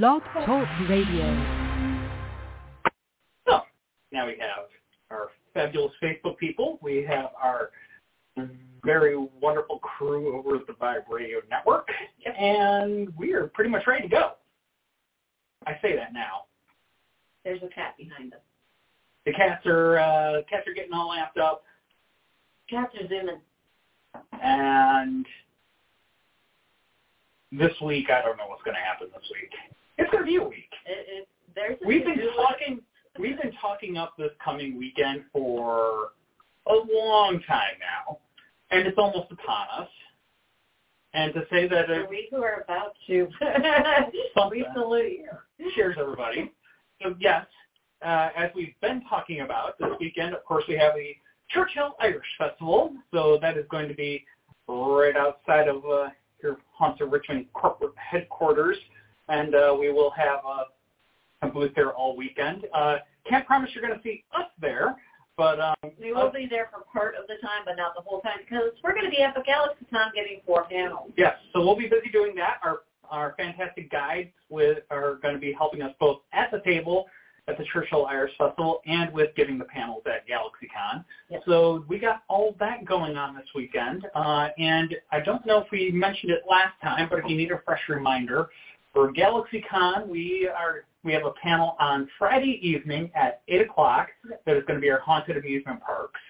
Blog Talk Radio. So now we have our fabulous Facebook people. We have our very wonderful crew over at the Vibe Radio Network, and we are pretty much ready to go. I say that now. There's a cat behind us. The cats are uh, cats are getting all amped up, Cats are zooming. and this week I don't know what's going to happen this week. It's going to be a week. It, it, We've been talking. We've been talking up this coming weekend for a long time now, and it's almost upon us. And to say that it we who are about to, we salute you. cheers, everybody. So yes, uh, as we've been talking about this weekend, of course we have the Churchill Irish Festival. So that is going to be right outside of uh, your Haunts of Richmond corporate headquarters, and uh, we will have uh, a booth there all weekend. Uh, can't promise you're going to see us there, but um, We will be there for part of the time, but not the whole time, because we're going to be at the Galaxy GalaxyCon giving four panels. Yes, so we'll be busy doing that. Our our fantastic guides with are going to be helping us both at the table at the Churchill Irish Festival and with giving the panels at GalaxyCon. Yes. So we got all that going on this weekend. Uh, and I don't know if we mentioned it last time, but if you need a fresh reminder, for GalaxyCon, we are we have a panel on Friday evening at 8 o'clock that is going to be our haunted amusement parks.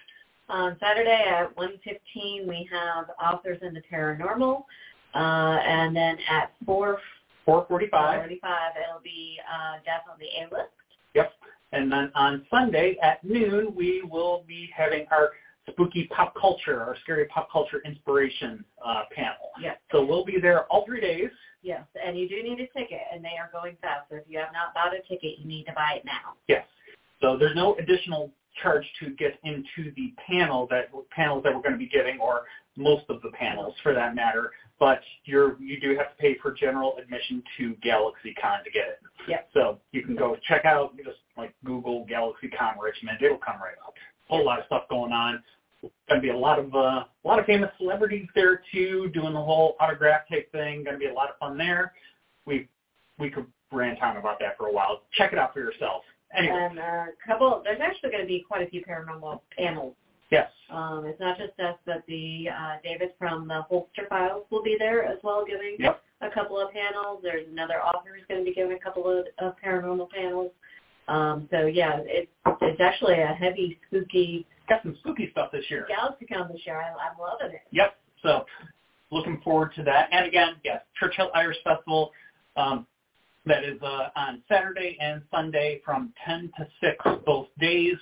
On Saturday at 1.15, we have Authors in the Paranormal, uh, and then at 4 445. 45, it'll be uh, Death on the A-List. Yep. And then on Sunday at noon, we will be having our spooky pop culture, or scary pop culture inspiration uh, panel. Yes. So we'll be there all three days. Yes, and you do need a ticket, and they are going fast. So if you have not bought a ticket, you need to buy it now. Yes. So there's no additional charge to get into the panel that panels that we're going to be giving, or most of the panels for that matter. But you're you do have to pay for general admission to GalaxyCon to get it. Yep. So you can go check out just like Google GalaxyCon Richmond. It'll come right up. Whole lot of stuff going on. Going to be a lot of uh, a lot of famous celebrities there too, doing the whole autograph type thing. Going to be a lot of fun there. We we could rant on about that for a while. Check it out for yourself. Anyway, And a couple, there's actually going to be quite a few paranormal panels. yes. Um, it's not just us, but the uh, David from the Holster Files will be there as well, giving Yep. a couple of panels. There's another author who's going to be giving a couple of, of paranormal panels. Um, so yeah, it's it's actually a heavy, spooky Got some spooky stuff this year. GalaxyCon this year. I, I'm loving it. Yep. So looking forward to that. And again, yes, Churchill Irish Festival. Um, that is uh, on Saturday and Sunday from 10 to 6 both days.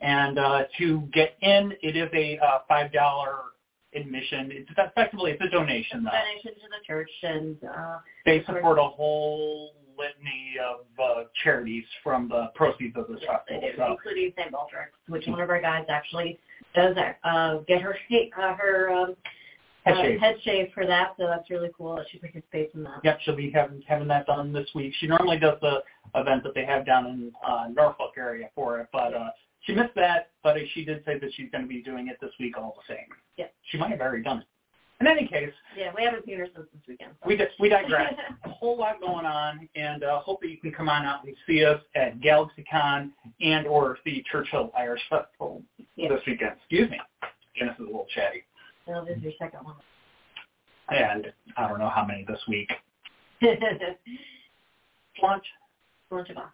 And uh, to get in, it is a uh, $5 admission. It's effectively it's a donation though. Donation to the church, and uh, They support a whole litany of uh, charities from the proceeds of this yes, they festival. do, So including St. Baldrick's, which one of our guys actually does uh, get her uh, her um, head uh, shave. head shave for that. So that's really cool that she participates in that. Yep, she'll be having having that done this week. She normally does the event that they have down in uh, Norfolk area for it, but uh, she missed that. But she did say that she's going to be doing it this week all the same. Yeah. She might have already done it. In any case, Yeah, we haven't seen her since this weekend. so. we di- we digress. a whole lot going on, and uh, hope that you can come on out and see us at GalaxyCon and or the Churchill Irish Festival Yeah. this weekend. Excuse me. Dennis is a little chatty, Well, this is your second one. and I don't know how many this week. Lunch. Lunch of all.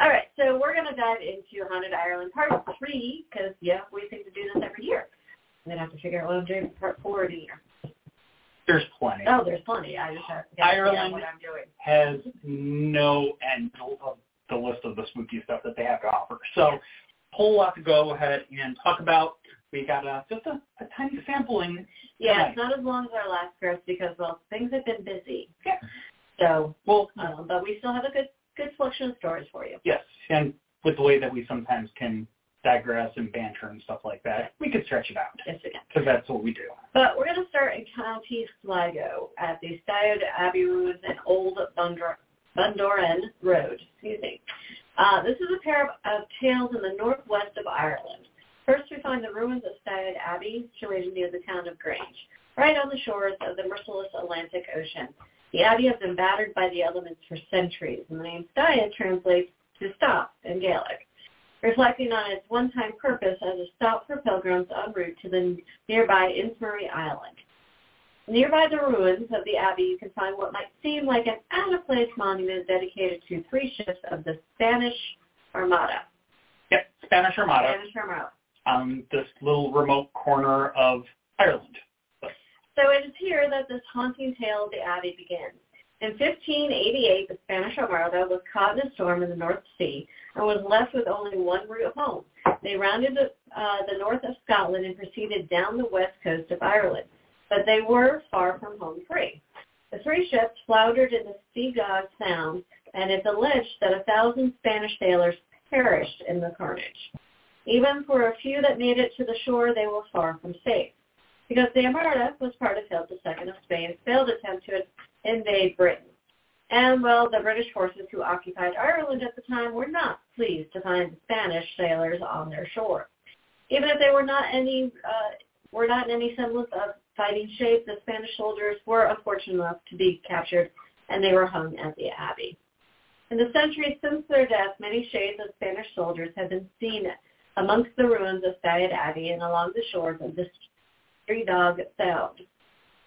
All right, so we're going to dive into Haunted Ireland Part 3, because, yeah, we seem to do this every year. I'm going to have to figure out what I'm doing for Part 4 of the year. There's plenty. Oh, there's plenty. I just have to Ireland- what I'm doing. has no end of the list of the spooky stuff that they have to offer. So whole lot to go ahead and talk about. We got a, just a, a tiny sampling. Yeah, Right. it's not as long as our last script because, well, things have been busy. Yeah. So, Well, um, but we still have a good good selection of stories for you. yes, and with the way that we sometimes can digress and banter and stuff like that, we could stretch it out Yes, we can. because that's what we do. But we're going to start in County Sligo at the Staad Abbey Ruins and Old Bundor- Bundoran Road. Excuse me. Uh, this is a pair of, of tales in the northwest of Ireland. First, we find the ruins of Staad Abbey, situated near the town of Grange, right on the shores of the merciless Atlantic Ocean. The abbey has been battered by the elements for centuries, and the name Staya translates to stop in Gaelic, reflecting on its one-time purpose as a stop for pilgrims en route to the nearby Inishmurray Island. Nearby the ruins of the abbey, you can find what might seem like an out-of-place monument dedicated to three ships of the Spanish Armada. Yep, Spanish Armada. Spanish Armada. On this little remote corner of Ireland. So it is here that this haunting tale of the Abbey begins. In 1588, the Spanish Armada was caught in a storm in the North Sea and was left with only one route home. They rounded uh, the north of Scotland and proceeded down the west coast of Ireland, but they were far from home free. The three ships floundered in the Seagull Sound, and it's alleged that a thousand Spanish sailors perished in the carnage. Even for a few that made it to the shore, they were far from safe because the Armada was part of Philip II of Spain's failed attempt to invade Britain. And, well, the British forces who occupied Ireland at the time were not pleased to find the Spanish sailors on their shore. Even if they were not any uh, were not in any semblance of fighting shape, the Spanish soldiers were unfortunate enough to be captured, and they were hung at the abbey. In the centuries since their death, many shades of Spanish soldiers have been seen amongst the ruins of Staad Abbey and along the shores of the Three Dog Sound.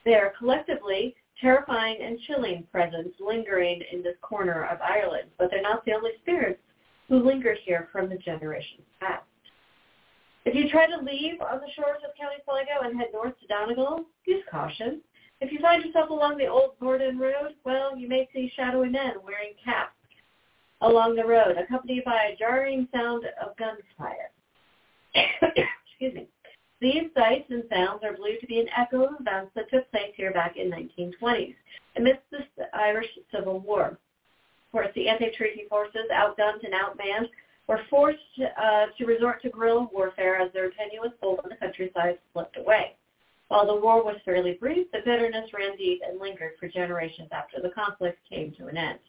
They are collectively terrifying and chilling presence lingering in this corner of Ireland, but they're not the only spirits who linger here from the generations past. If you try to leave on the shores of County Sligo and head north to Donegal, use caution. If you find yourself along the old Bundoran Road, well, you may see shadowy men wearing caps along the road, accompanied by a jarring sound of gunfire. Excuse me. These sights and sounds are believed to be an echo of events that took place here back in 1920s amidst the Irish Civil War. Of course, the anti-treaty forces, outgunned and outmanned, were forced uh, to resort to guerrilla warfare as their tenuous hold on the countryside slipped away. While the war was fairly brief, the bitterness ran deep and lingered for generations after the conflict came to an end.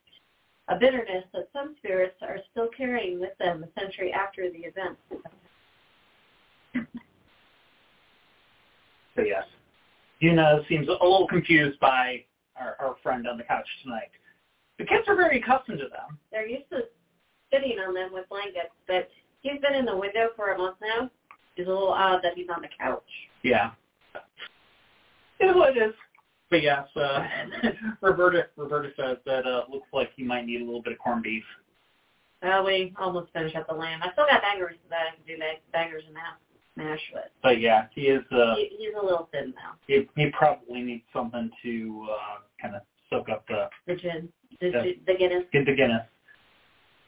A bitterness that some spirits are still carrying with them a century after the event. So yes, Una seems a little confused by our, our friend on the couch tonight. The kids are very accustomed to them. They're used to sitting on them with blankets, but he's been in the window for a month now. It's a little odd that he's on the couch. Yeah. It is what it is. But yes, uh, Roberta Roberta says that uh, looks like he might need a little bit of corned beef. Well, we almost finished up the lamb. I still got bangers that I can do bangers and that smash with. But yeah, he is. Uh, he, he's a little thin now. He he probably needs something to uh, kind of soak up the the gin, the, the, the Guinness, get the Guinness,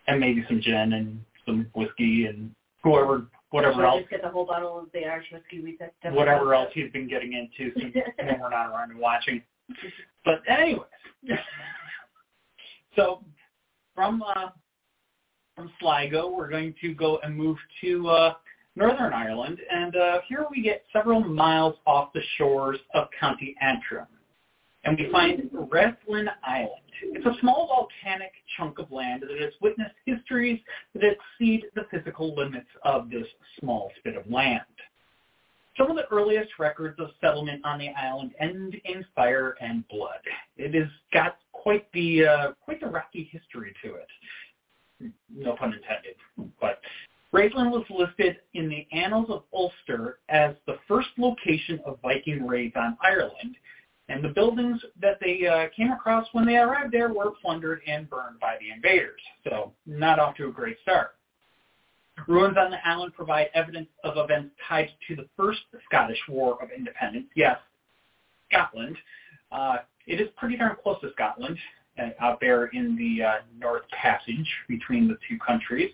and maybe some gin and some whiskey and whoever whatever else. Just get the whole bottle of the Irish whiskey we picked up. Whatever else he's been getting into since when we're not around and watching. But anyways, so from uh, from Sligo, we're going to go and move to uh, Northern Ireland, and uh, here we get several miles off the shores of County Antrim. And we find Rathlin Island. It's a small volcanic chunk of land that has witnessed histories that exceed the physical limits of this small spit of land. Some of the earliest records of settlement on the island end in fire and blood. It has got quite the uh, quite the rocky history to it. No pun intended. But Rathlin was listed in the Annals of Ulster as the first location of Viking raids on Ireland, and the buildings that they uh, came across when they arrived there were plundered and burned by the invaders. So not off to a great start. Ruins on the island provide evidence of events tied to the First Scottish War of Independence. Yes, Scotland. Uh, it is pretty darn close to Scotland, uh, out there in the uh, North Passage between the two countries.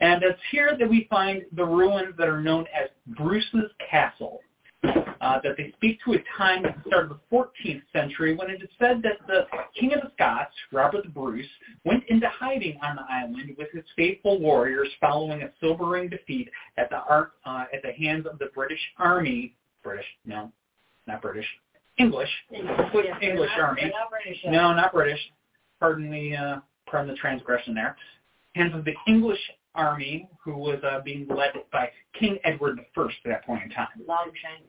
And it's here that we find the ruins that are known as Bruce's Castle, uh, that they speak to a time at the start of the 14th century when it is said that the King of the Scots, Robert the Bruce, went into hiding on the island with his faithful warriors following a sobering defeat at the, uh, at the hands of the British Army. British, no, not British. English. English, English not, Army. Not British, no, not British. Pardon the, uh, pardon the transgression there. Hands of the English army, who was uh, being led by King Edward I at that point in time. Longshanks.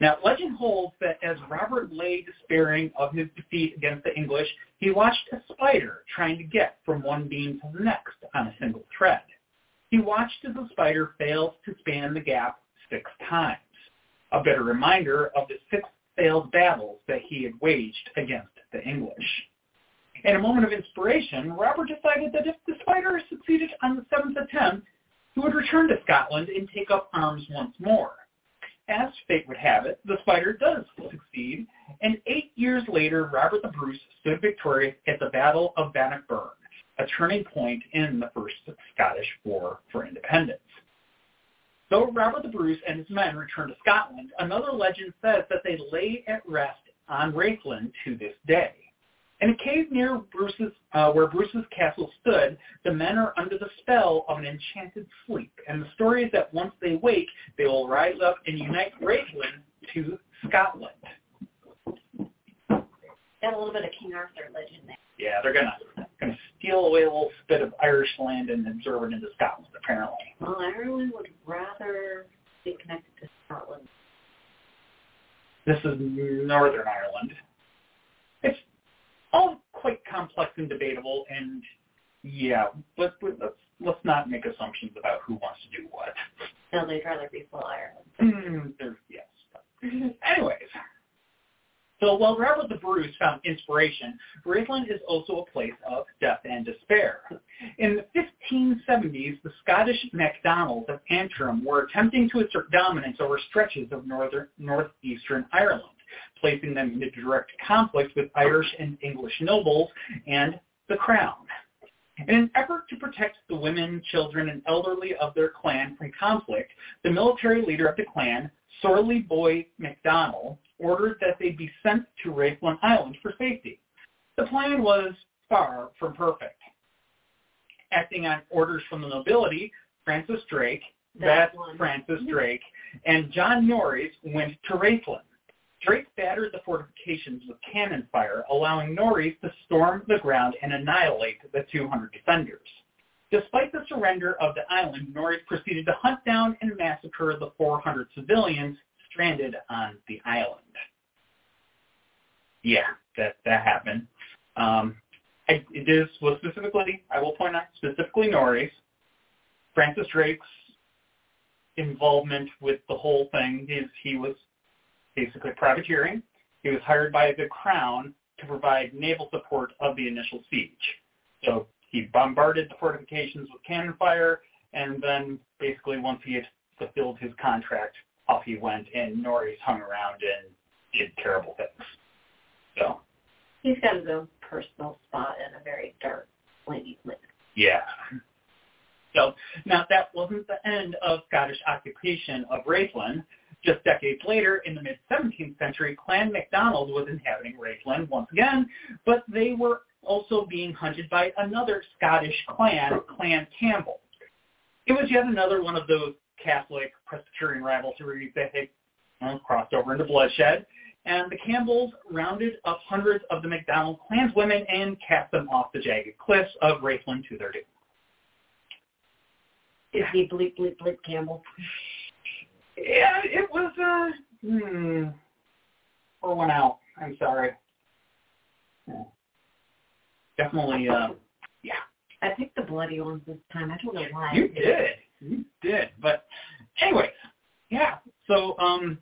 Now, legend holds that as Robert lay despairing of his defeat against the English, he watched a spider trying to get from one beam to the next on a single thread. He watched as the spider failed to span the gap six times, a bitter reminder of the six failed battles that he had waged against the English. In a moment of inspiration, Robert decided that if the spider succeeded on the seventh attempt, he would return to Scotland and take up arms once more. As fate would have it, the spider does succeed, and eight years later, Robert the Bruce stood victorious at the Battle of Bannockburn, a turning point in the First Scottish War for Independence. Though Robert the Bruce and his men returned to Scotland, another legend says that they lay at rest on Rathlin to this day. In a cave near Bruce's, uh, where Bruce's castle stood, the men are under the spell of an enchanted sleep, and the story is that once they wake, they will rise up and unite Rathlin to Scotland. Got a little bit of King Arthur legend there. Yeah, they're gonna gonna steal away a little bit of Irish land and absorb it into Scotland, apparently. Well, Ireland would rather be connected to Scotland. This is Northern Ireland. All quite complex and debatable, and yeah, but, but let's let's not make assumptions about who wants to do what. No, they'd rather be full Ireland. Mm, yes. Anyways, so while Robert the Bruce found inspiration, Rathlin is also a place of death and despair. In the 1570s, the Scottish MacDonalds of Antrim were attempting to assert dominance over stretches of northern northeastern Ireland placing them into direct conflict with Irish and English nobles and the crown. In an effort to protect the women, children, and elderly of their clan from conflict, the military leader of the clan, Sorley Boy MacDonald, ordered that they be sent to Rathlin Island for safety. The plan was far from perfect. Acting on orders from the nobility, Francis Drake, that's Francis mm-hmm. Drake, and John Norreys went to Rathlin. Drake battered the fortifications with cannon fire, allowing Norreys to storm the ground and annihilate the 200 defenders. Despite the surrender of the island, Norreys proceeded to hunt down and massacre the 400 civilians stranded on the island. Yeah, that that happened. Um, I, it is was specifically, I will point out specifically Norreys. Francis Drake's involvement with the whole thing is he was basically privateering. He was hired by the crown to provide naval support of the initial siege. So he bombarded the fortifications with cannon fire, and then basically once he had fulfilled his contract, off he went, and Norreys hung around and did terrible things. So he's got his own personal spot in a very dark, flaming place. Yeah. So now that wasn't the end of Scottish occupation of Rathlin. Just decades later, in the mid-17th century, Clan MacDonald was inhabiting Rathlin once again, but they were also being hunted by another Scottish clan, Clan Campbell. It was yet another one of those Catholic Presbyterian rivalries that had crossed over into bloodshed, and the Campbells rounded up hundreds of the MacDonald clanswomen and cast them off the jagged cliffs of Rathlin to their doom. Is he bleep bleep bleep Campbell? Yeah, it was uh hmm or one out. I'm sorry. Yeah. Definitely uh yeah. I picked the bloody ones this time. I don't know why. You did. You did. But anyways, yeah. So um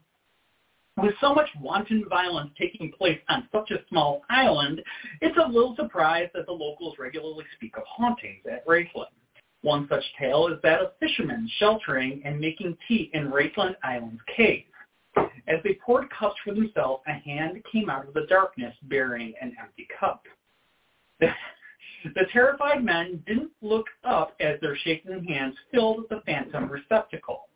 with so much wanton violence taking place on such a small island, it's a little surprise that the locals regularly speak of hauntings at Rathlin. One such tale is that of fishermen sheltering and making tea in Rathlin Island's cave. As they poured cups for themselves, a hand came out of the darkness bearing an empty cup. The, terrified men didn't look up as their shaking hands filled the phantom receptacle.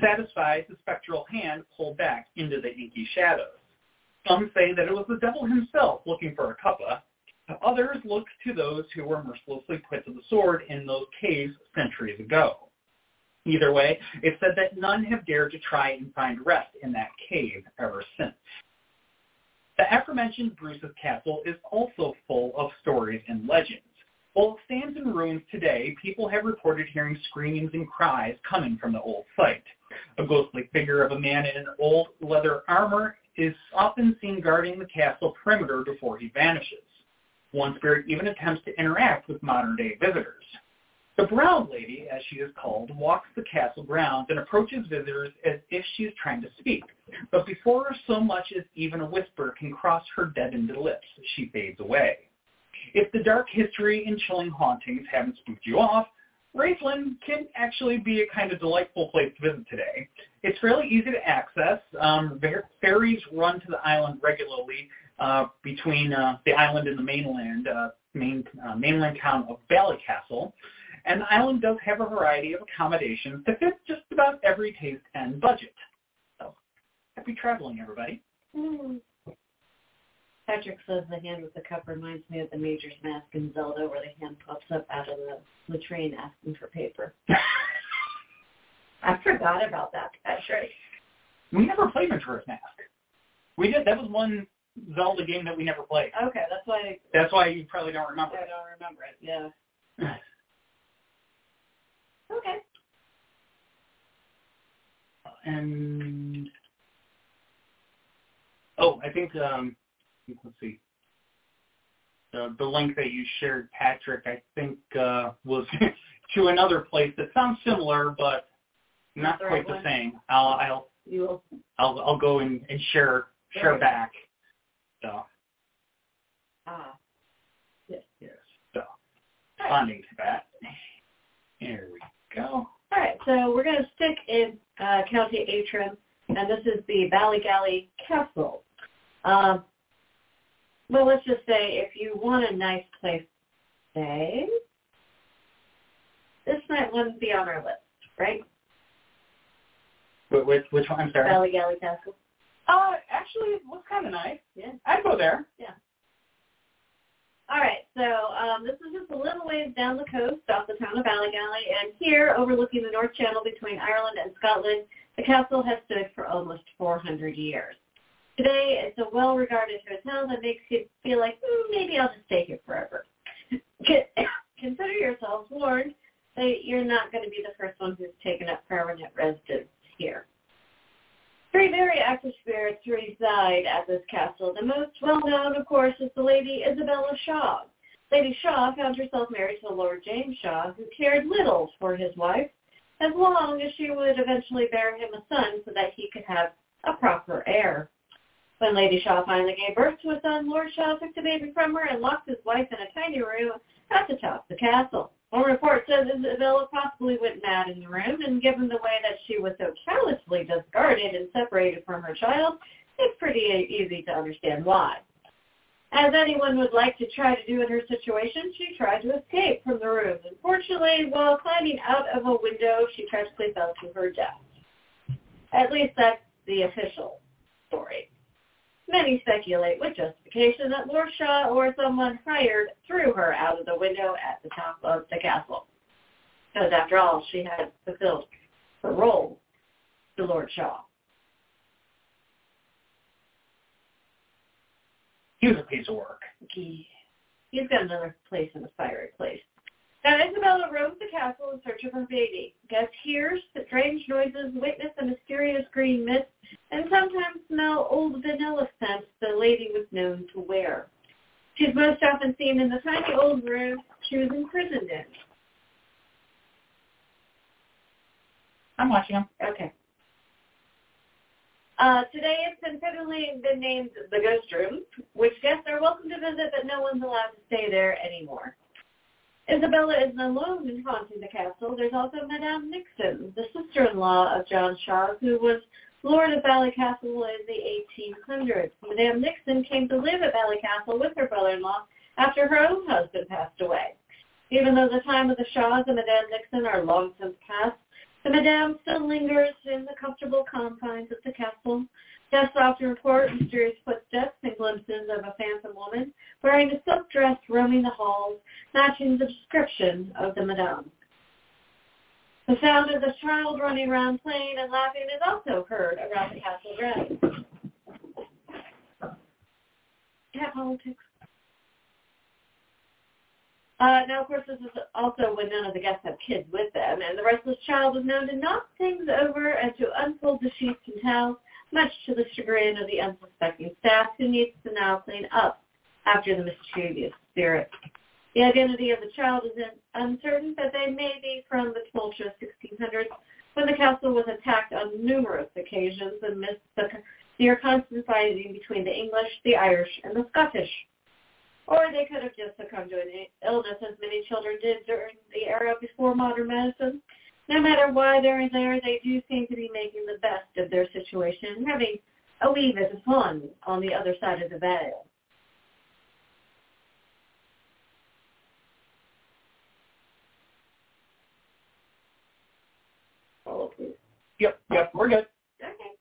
Satisfied, the spectral hand pulled back into the inky shadows. Some say that it was the devil himself looking for a cuppa, Others look to those who were mercilessly put to the sword in those caves centuries ago. Either way, it's said that none have dared to try and find rest in that cave ever since. The aforementioned Bruce's Castle is also full of stories and legends. While it stands in ruins today, people have reported hearing screamings and cries coming from the old site. A ghostly figure of a man in an old leather armor is often seen guarding the castle perimeter before he vanishes. One spirit even attempts to interact with modern-day visitors. The Brown Lady, as she is called, walks the castle grounds and approaches visitors as if she is trying to speak. But before so much as even a whisper can cross her deadened lips, she fades away. If the dark history and chilling hauntings haven't spooked you off, Rathlin can actually be a kind of delightful place to visit today. It's fairly easy to access. Um, ferries run to the island regularly uh, between uh, the island and the mainland, uh, main, uh, mainland town of Ballycastle. And the island does have a variety of accommodations to fit just about every taste and budget. So, happy traveling, everybody. Mm. Patrick says the hand with the cup reminds me of the Majora's mask in Zelda where the hand pops up out of the latrine asking for paper. I forgot about that, Patrick. We never played Majora's Mask. We did. That was one Zelda game that we never played. Okay, that's why. That's why you probably don't remember. I don't remember it. Yeah. okay. And oh, I think um, let's see. The, the link that you shared, Patrick, I think uh, was to another place that sounds similar, but not the quite right the same. I'll I'll you will. I'll I'll go and, and share share back. So Ah. yes, Yes. so responding to that. Here we go. All right, so we're going to stick in uh, County Antrim, and this is the Ballygally Castle. Um, well, let's just say if you want a nice place to stay, this might wouldn't be on our list, right? Which which one? I'm sorry. Ballygally Castle. Uh, actually, it looks kind of nice. Yeah. I'd go there. Yeah. All right, so um, this is just a little ways down the coast off the town of Ballygally, and here, overlooking the North Channel between Ireland and Scotland, the castle has stood for almost 400 years. Today, it's a well-regarded hotel that makes you feel like, mm, maybe I'll just stay here forever. Consider yourselves warned that you're not going to be the first one who's taken up permanent residence here. Three very active spirits reside at this castle. The most well-known, of course, is the Lady Isabella Shaw. Lady Shaw found herself married to Lord James Shaw, who cared little for his wife, as long as she would eventually bear him a son so that he could have a proper heir. When Lady Shaw finally gave birth to a son, Lord Shaw took the baby from her and locked his wife in a tiny room at the top of the castle. One report says Isabella possibly went mad in the room, and given the way that she was so callously discarded and separated from her child, it's pretty easy to understand why. As anyone would like to try to do in her situation, she tried to escape from the room. Unfortunately, while climbing out of a window, she tragically fell to her death. At least that's the official story. Many speculate with justification that Lord Shaw or someone hired threw her out of the window at the top of the castle. Because after all, she had fulfilled her role to Lord Shaw. He was a piece of work. He, he's got another place in the fiery place. Now, Isabella roams the castle in search of her baby. Guests hears strange noises, witness a mysterious green mist, and sometimes smell old vanilla scents the lady was known to wear. She's most often seen in the tiny old room she was imprisoned in. I'm watching him. Okay. Uh, today it's considerably been named the Ghost Room, which guests are welcome to visit, but no one's allowed to stay there anymore. Isabella isn't alone in haunting the castle. There's also Madame Nixon, the sister-in-law of John Shaw, who was Lord of Ballycastle in the 1800s. Madame Nixon came to live at Ballycastle with her brother-in-law after her own husband passed away. Even though the time of the Shaws and Madame Nixon are long since past, the Madame still lingers in the comfortable confines of the castle. Guests often report mysterious footsteps and glimpses of a phantom woman wearing a silk dress roaming the halls, matching the description of the Madame. The sound of the child running around playing and laughing is also heard around the castle grounds. Cat politics. Uh, now, of course, this is also when none of the guests have kids with them, and the restless child is known to knock things over and to unfold the sheets and towels, much to the chagrin of the unsuspecting staff who needs to now clean up after the mischievous spirit. The identity of the child is uncertain, but they may be from the tumultuous 1600s when the castle was attacked on numerous occasions amidst the near constant fighting between the English, the Irish, and the Scottish. Or they could have just succumbed to an illness as many children did during the era before modern medicine. No matter why they're there, they do seem to be making the best of their situation and having a wee bit of fun on the other side of the veil. Follow, please. Yep, yep, we're good. Okay.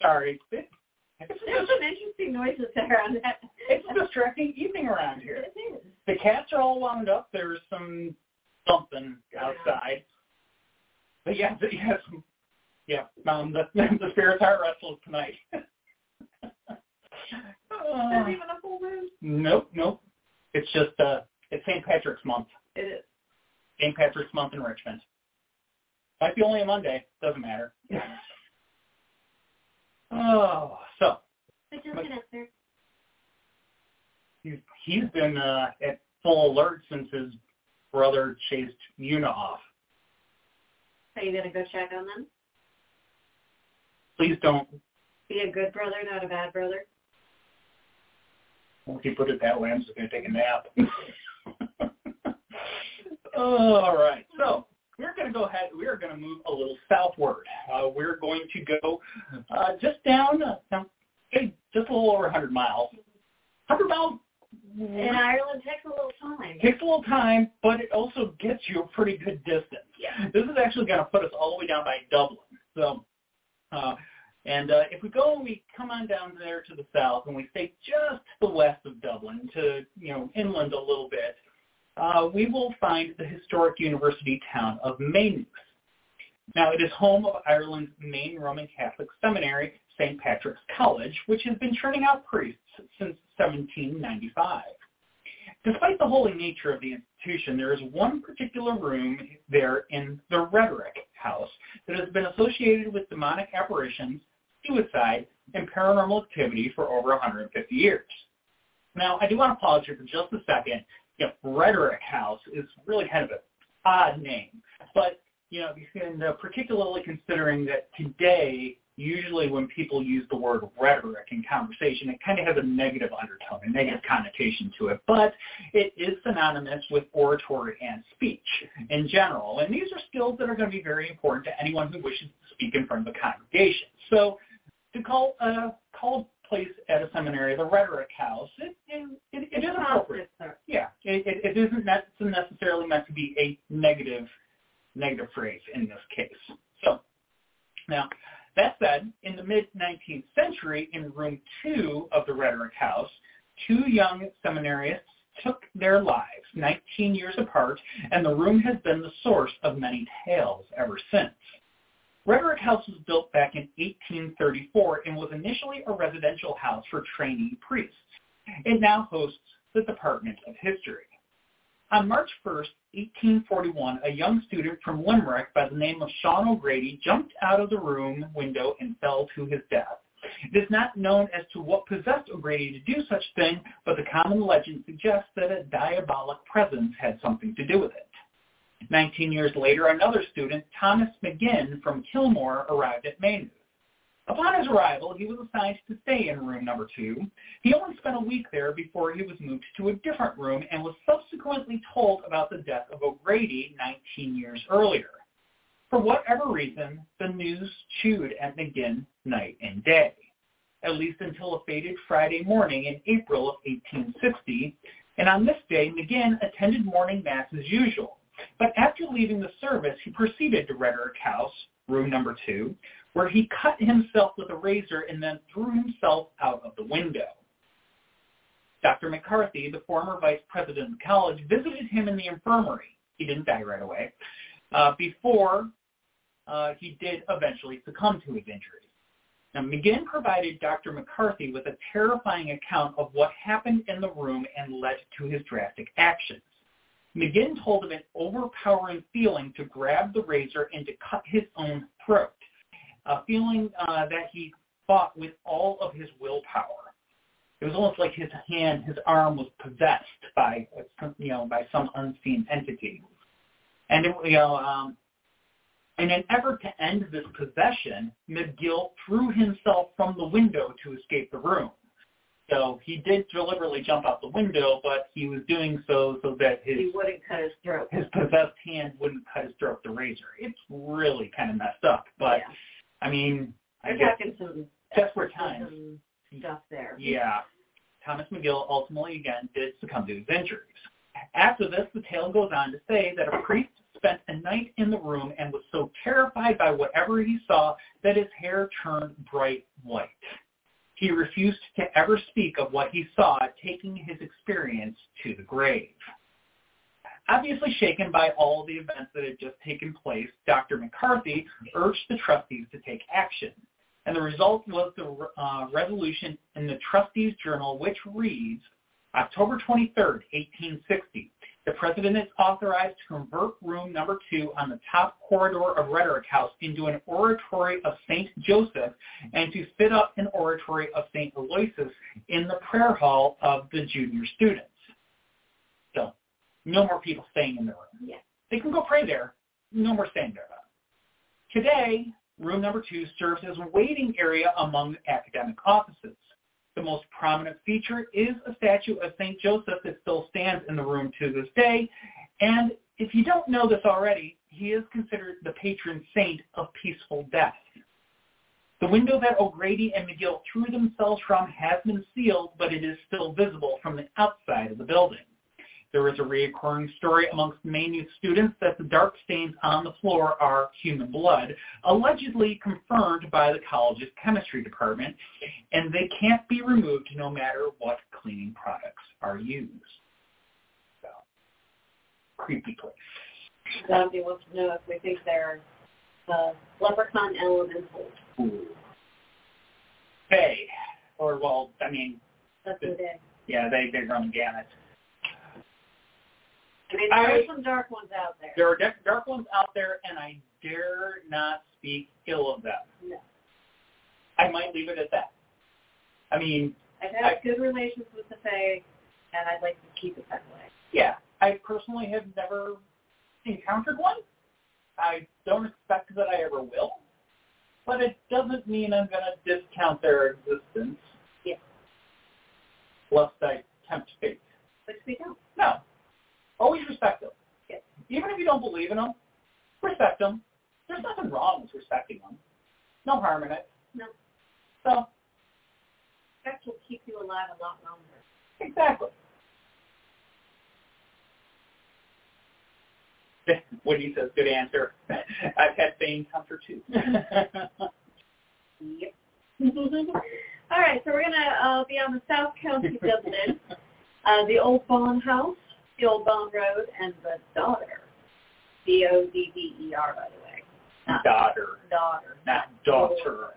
Sorry. There's some interesting noises there on that. It's a distracting evening around here. It is. The cats are all wound up. There's some something outside. But yeah, but yeah. Um, the the spirits are restless tonight. Uh, even a full moon. nope, nope. It's just uh, it's St. Patrick's month. It is. St. Patrick's month in Richmond. Might be only a Monday. Doesn't matter. Oh, so But just an answer. he's he's been uh, at full alert since his brother chased Muna off. Are you gonna go check on them? Please don't. Be a good brother, not a bad brother. If you put it that way, I'm just going to take a nap. All right. So we're going to go ahead. We are going to move a little southward. Uh, we're going to go uh, just down, uh, just a little over 100 miles. 100 miles And Ireland takes a little time. Takes a little time, but it also gets you a pretty good distance. Yeah. This is actually going to put us all the way down by Dublin. So, uh, and uh, if we go and we come on down there to the south and we stay just to the west of Dublin, to you know inland a little bit, uh, we will find the historic university town of Maynooth. Now, it is home of Ireland's main Roman Catholic seminary, St. Patrick's College, which has been churning out priests since 1795. Despite the holy nature of the institution, there is one particular room there in the Rhetoric House that has been associated with demonic apparitions, suicide, and paranormal activity for over 150 years. Now, I do want to pause here for just a second. You know, Rhetoric House is really kind of an odd name, but you know, and uh, particularly considering that today, usually when people use the word rhetoric in conversation, it kind of has a negative undertone, a negative connotation to it. But it is synonymous with oratory and speech in general. And these are skills that are going to be very important to anyone who wishes to speak in front of a congregation. So to call a call place at a seminary the rhetoric house, it, it, it, it is appropriate. Yeah, it, it, it isn't necessarily meant to be a negative negative phrase in this case. So now that said, in the mid-19th century, in room two of the Rhetoric House, two young seminarists took their lives 19 years apart, and the room has been the source of many tales ever since. Rhetoric House was built back in 1834 and was initially a residential house for trainee priests. It now hosts the Department of History. On March 1, 1841, a young student from Limerick by the name of Sean O'Grady jumped out of the room window and fell to his death. It is not known as to what possessed O'Grady to do such thing, but the common legend suggests that a diabolic presence had something to do with it. Nineteen years later, another student, Thomas McGinn from Kilmore, arrived at Maynooth. Upon his arrival, he was assigned to stay in room number two. He only spent a week there before he was moved to a different room and was subsequently told about the death of O'Grady 19 years earlier. For whatever reason, the news chewed at McGinn night and day, at least until a fated Friday morning in April of 1860, and on this day, McGinn attended morning mass as usual. But after leaving the service, he proceeded to Rhetoric House, room number two, where he cut himself with a razor and then threw himself out of the window. Dr. McCarthy, the former vice president of the college, visited him in the infirmary. He didn't die right away. Uh, before uh, he did eventually succumb to his injuries. Now, McGinn provided Dr. McCarthy with a terrifying account of what happened in the room and led to his drastic actions. McGinn told of an overpowering feeling to grab the razor and to cut his own throat, a feeling uh, that he fought with all of his willpower. It was almost like his hand, his arm was possessed by, you know, by some unseen entity. And it, you know, um, in an effort to end this possession, McGill threw himself from the window to escape the room. So he did deliberately jump out the window, but he was doing so so that his he wouldn't cut his throat. His possessed hand wouldn't cut his throat with the razor. It's really kind of messed up. But yeah. I mean, I guess talking some desperate times. some stuff there. Yeah. Thomas McGill ultimately again did succumb to his injuries. After this, the tale goes on to say that a priest spent a night in the room and was so terrified by whatever he saw that his hair turned bright white. He refused to ever speak of what he saw, taking his experience to the grave. Obviously shaken by all the events that had just taken place, Dr. McCarthy urged the trustees to take action. And the result was the uh, resolution in the trustees' journal, which reads, October 23, 1860, the president is authorized to convert room number two on the top corridor of Rhetoric House into an oratory of St. Joseph and to fit up an oratory of St. Aloysius in the prayer hall of the junior students. No more people staying in the room. Yeah. They can go pray there. No more staying there. Today, room number two serves as a waiting area among academic offices. The most prominent feature is a statue of St. Joseph that still stands in the room to this day. And if you don't know this already, he is considered the patron saint of peaceful death. The window that O'Grady and McGill threw themselves from has been sealed, but it is still visible from the outside of the building. There is a recurring story amongst Maine students that the dark stains on the floor are human blood, allegedly confirmed by the college's chemistry department, and they can't be removed no matter what cleaning products are used. So, creepy place. Zombie wants to know if we think they're uh, leprechaun elementals. Ooh. Hey, or well, I mean, That's they. yeah, they they run the gamut. I mean, there I- are some dark ones out there. There are dark- dark ones out there, and I dare not speak ill of them. No. I might leave it at that. I mean, I've had I- good relations with the Fae, and I'd like to keep it that way. yeah, I personally have never encountered one. I don't expect that I ever will, but it doesn't mean I'm going to discount their existence. Yeah. Lest I tempt fate. Which we don't. No. Always respect them. Yes. Even if you don't believe in them, respect them. There's nothing wrong with respecting them. No harm in it. No. So, That will keep you alive a lot longer. exactly. Woody says, good answer. I've had same comfort too. Yep. All right, so we're gonna uh, be on the South County Dublin, uh, the Old Bond House, the Old Bawn Road, and the Daughter. D O D D E R, by the way. Not Daughter, daughter. not daughter.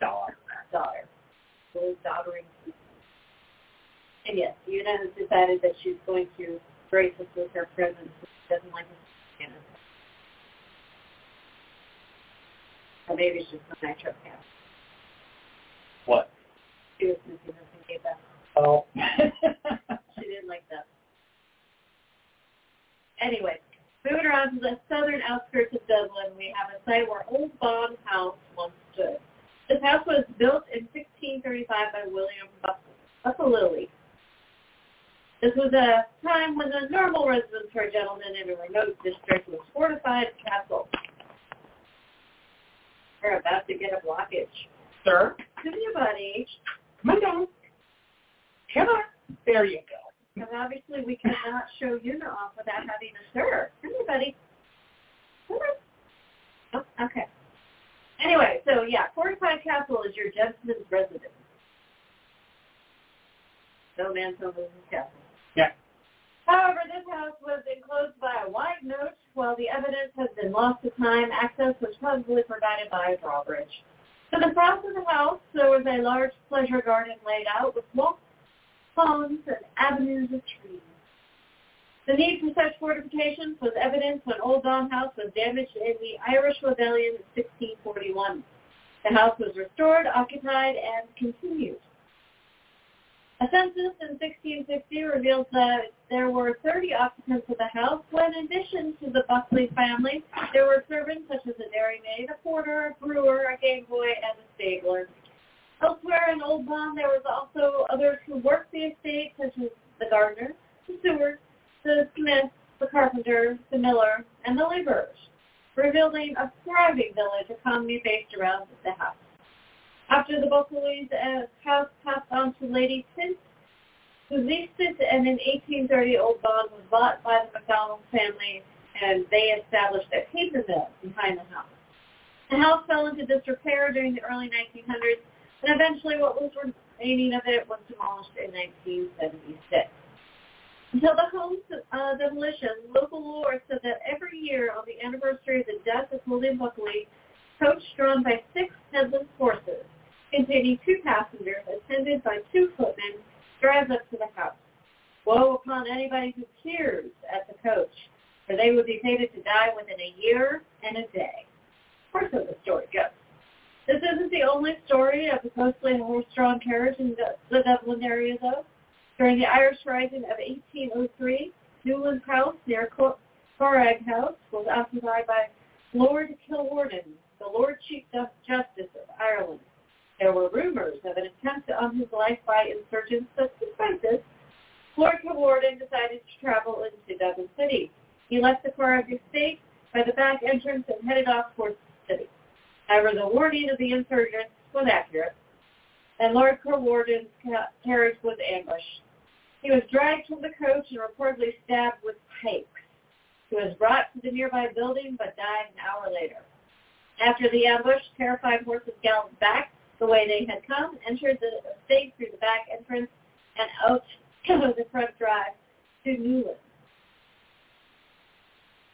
Daughter. Daughter. Little doddering. And yes, Una has decided that she's going to brace us with her presence. She doesn't like us. Or maybe it's just the nitro cap. What? She was missing this and gave that. Oh. She didn't like that. Anyway, moving around to the southern outskirts of Dublin, we have a site where Old Bawn House once stood. This house was built in 1635 by William Bulkeley. This was a time when the normal residence for a gentleman in a remote district was fortified castle. We're about to get a blockage. Sir, Come here, buddy. come on down. Come on. There you go. Because obviously we cannot show Una off without having a stir. Come here, buddy. Come on. Oh, okay. Anyway, so yeah, Fortified Castle is your gentleman's residence. No man, so his castle. Yeah. However, this house was enclosed by a wide moat. While the evidence has been lost to time, access was probably provided by a drawbridge. To the front of the house, there was a large pleasure garden laid out with walks, ponds, and avenues of trees. The need for such fortifications was evident when Old Bawn House was damaged in the Irish Rebellion of 1641. The house was restored, occupied, and continued. A census in 1660 reveals that there were 30 occupants of the house, when in addition to the Bulkeley family, there were servants such as a dairymaid, a porter, a brewer, a game boy, and a stabler. Elsewhere in Old Bawn, there was also others who worked the estate, such as the gardener, the steward, the smith, the carpenter, the miller, and the laborers, revealing a thriving village economy based around the house. After the Bulkeleys house passed on to Lady Tynte, who leased it, and in 1830 Old Bawn was bought by the McDonald family, and they established a paper mill behind the house. The house fell into disrepair during the early 1900s, and eventually what was remaining of it was demolished in 1976. Until the home's uh, demolition, local lore said that every year on the anniversary of the death of William Bulkeley, coach drawn by six headless horses containing two passengers attended by two footmen drives up to the house. Woe upon anybody who peers at the coach, for they would be fated to die within a year and a day. Or so the story goes. This isn't the only story of the ghostly horse-drawn in the, the Dublin area, though. During the Irish Rising of 1803, Newlands House near Corkagh House was occupied by Lord Kilwarden, the Lord Chief Justice of Ireland. There were rumors of an attempt on his life by insurgents, but despite this, Lord Kilwarden decided to travel into Dublin City. He left the Corkagh estate by the back entrance and headed off towards the city. However, the warning of the insurgents was accurate, and Lord Kilwarden's carriage was ambushed. He was dragged from the coach and reportedly stabbed with pikes. He was brought to the nearby building but died an hour later. After the ambush, terrified horses galloped back the way they had come, entered the estate through the back entrance, and out the front drive to Newlands.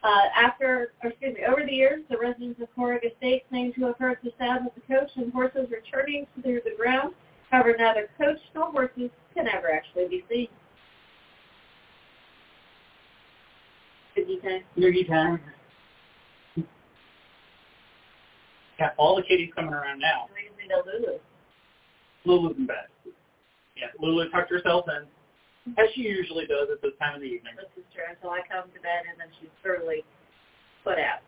Uh, after, or excuse me, over the years, the residents of Corkagh Estate claim to have heard the sound of the coach and horses returning through the ground. However, neither coach nor horses can ever actually be seen. Good time. Noogie time. Got all the kitties coming around now. Lulu. Lulu's in bed. Yeah, Lulu tucked herself in, as she usually does at this time of the evening. This is true. Until I come to bed and then she's thoroughly put out.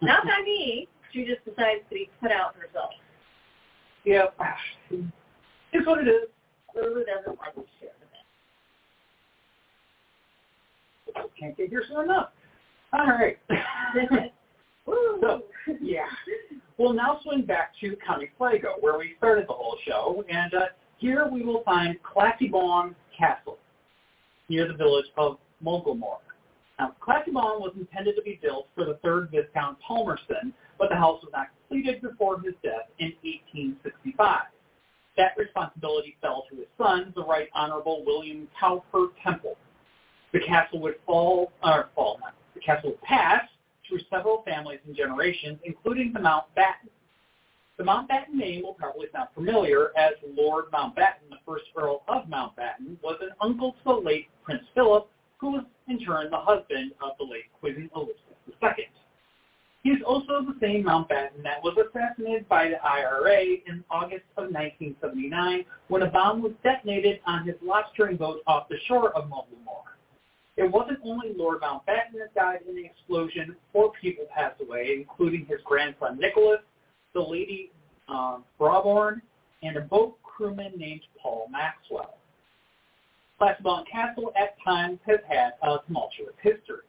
Not by me. She just decides to be put out herself. Yeah. It's what it is. Lulu doesn't like to share the bed. Can't get here soon enough. All right. so, yeah. We'll now swing back to County Sligo, where we started the whole show, and uh, here we will find Classiebawn Castle, near the village of Mullaghmore. Now, Classiebawn was intended to be built for the third Viscount Palmerston, but the house was not completed before his death in 1865. That responsibility fell to his son, the Right Honorable William Cowper Temple. The castle would fall, or fall, not, the castle would pass through several families and generations, including the Mountbatten. The Mountbatten name will probably sound familiar, as Lord Mountbatten, the first Earl of Mountbatten, was an uncle to the late Prince Philip, who was in turn the husband of the late Queen Elizabeth II. He is also the same Mountbatten that was assassinated by the IRA in August of 1979 when a bomb was detonated on his lobstering boat off the shore of Mullaghmore. It wasn't only Lord Mountbatten that died in the explosion. Four people passed away, including his grandson Nicholas, the lady uh, and a boat crewman named Paul Maxwell. Classiebawn Castle at times has had a tumultuous history.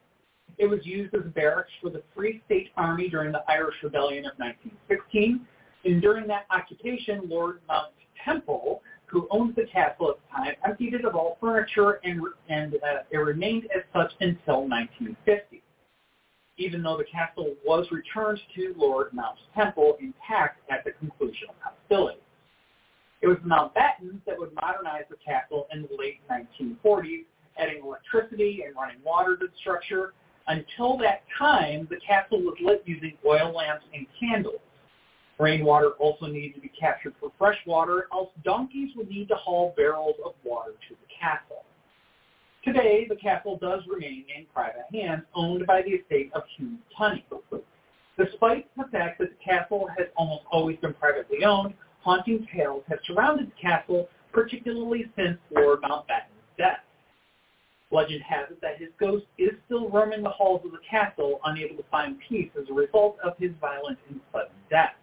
It was used as a barracks for the Free State Army during the Irish Rebellion of 1916, and during that occupation, Lord Mount Temple who owned the castle at the time, emptied it of all furniture, and, and uh, it remained as such until 1950. Even though the castle was returned to Lord Mount Temple intact at the conclusion of hostilities. It was the Mountbattens that would modernize the castle in the late 1940s, adding electricity and running water to the structure. Until that time, the castle was lit using oil lamps and candles. Rainwater also needed to be captured for fresh water, else donkeys would need to haul barrels of water to the castle. Today, the castle does remain in private hands, owned by the estate of Hugh Tunney. Despite the fact that the castle has almost always been privately owned, haunting tales have surrounded the castle, particularly since Lord Mountbatten's death. Legend has it that his ghost is still roaming the halls of the castle, unable to find peace as a result of his violent and sudden death.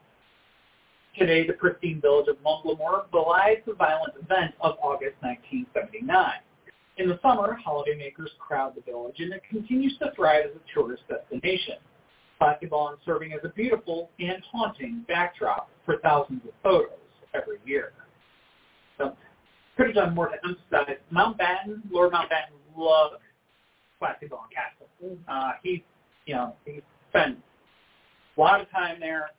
Today, the pristine village of Mullaghmore belies the violent event of August 1979. In the summer, holidaymakers crowd the village, and it continues to thrive as a tourist destination. Classiebawn serving as a beautiful and haunting backdrop for thousands of photos every year. So, could have done more to emphasize Mountbatten. Lord Mountbatten loved Classiebawn Castle. Uh, he, you know, he spent a lot of time there,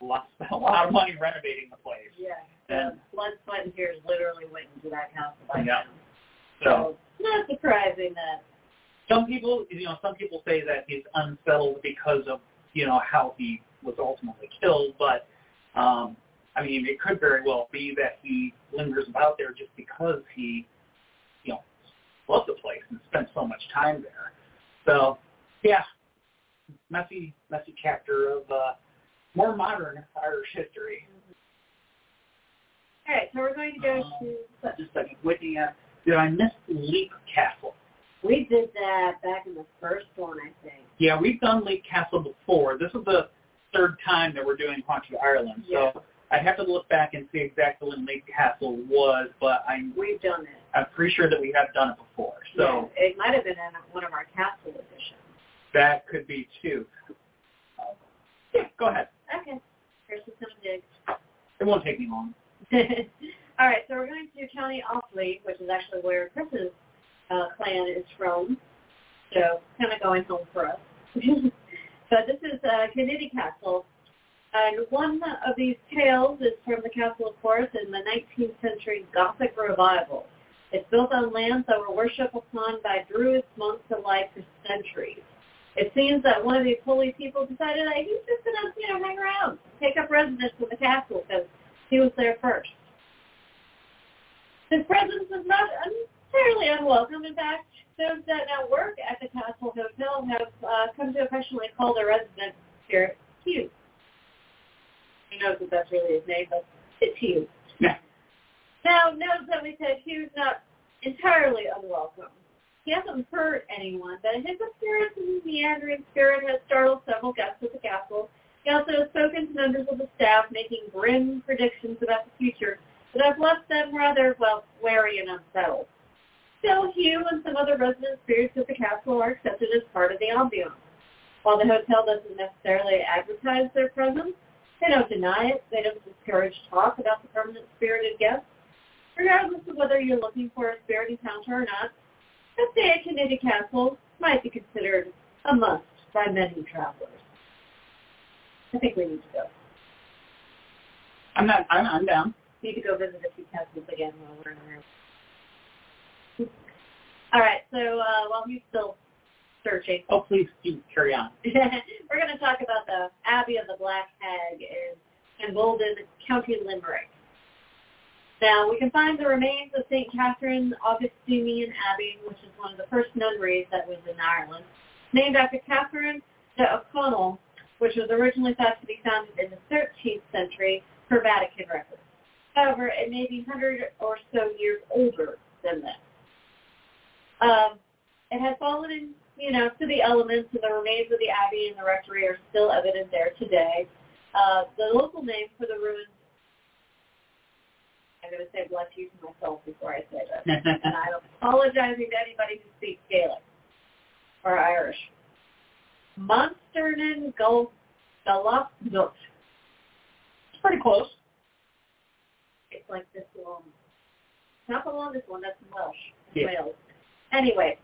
a lot, spent a lot of money renovating the place. Yeah. And blood, sweat, and tears literally went into that castle by Yeah. now. so not surprising that. some people, you know, some people say that he's unsettled because of, you know, how he was ultimately killed. But um, I mean, it could very well be that he lingers about there just because he, you know, loved the place and spent so much time there. So, yeah, messy, messy chapter of uh, more modern Irish history. All right, so we're going to go Um, to. Just a second, Whitney. Uh, did I miss Leap Castle? We did that back in the first one, I think. Yeah, we've done Leap Castle before. This is the third time that we're doing Haunted Ireland. Yeah. So I'd have to look back and see exactly when Leap Castle was, but I'm We've done it. I'm pretty sure that we have done it before. So yeah, it might have been in one of our castle editions. that could be too. Yeah, go ahead. Okay. Here's just some digs. It won't take me long. All right, so we're going to County Offaly, which is actually where Chris's uh, clan is from. So kind of going home for us. but this is uh, Kinnitty Castle. And one of these tales is from the castle, of course, in the 19th century Gothic revival. It's built on lands that were worshipped upon by Druids, monks alike for centuries. It seems that one of these holy people decided that he's just going to, you know, hang around, take up residence in the castle because he was there first. His presence is not entirely unwelcome. In fact, those that now work at the Castle Hotel have uh, come to affectionately call their resident spirit Hugh. He knows that that's really his name, but it's Hugh. Yeah. Now, note that we said Hugh's not entirely unwelcome. He hasn't hurt anyone, but his appearance as a meandering spirit has startled several guests at the castle. He also has spoken to members of the staff, making grim predictions about the future that have left them rather, well, wary and unsettled. Still, Hugh and some other resident spirits at the castle are accepted as part of the ambiance. While the hotel doesn't necessarily advertise their presence, they don't deny it. They don't discourage talk about the permanent spirited guests. Regardless of whether you're looking for a spirit encounter or not, a stay at Kinnitty Castle might be considered a must by many travelers. I think we need to go. I'm not. I'm, I'm down. Need to go visit a few castles again while we're in there. All right, so uh, while he's still searching, Oh, please do carry on. we're going to talk about the Abbey of the Black Hag in, in Bolden, County Limerick. Now, we can find the remains of St. Catherine Augustinian Abbey, which is one of the first nunneries that was in Ireland, named after Catherine de O'Connell, which was originally thought to be founded in the 13th century per Vatican records. However, it may be 100 or so years older than this. Um, it has fallen in, you know, to the elements, and the remains of the abbey and the rectory are still evident there today. Uh, the local name for the ruins, I'm going to say bless you to myself before I say this, and I'm apologizing to anybody who speaks Gaelic or Irish. Monsternan Gulf Galapdut. It's pretty close. It's like this long. Not the longest one, that's in Welsh. Yeah. Wales. Anyway,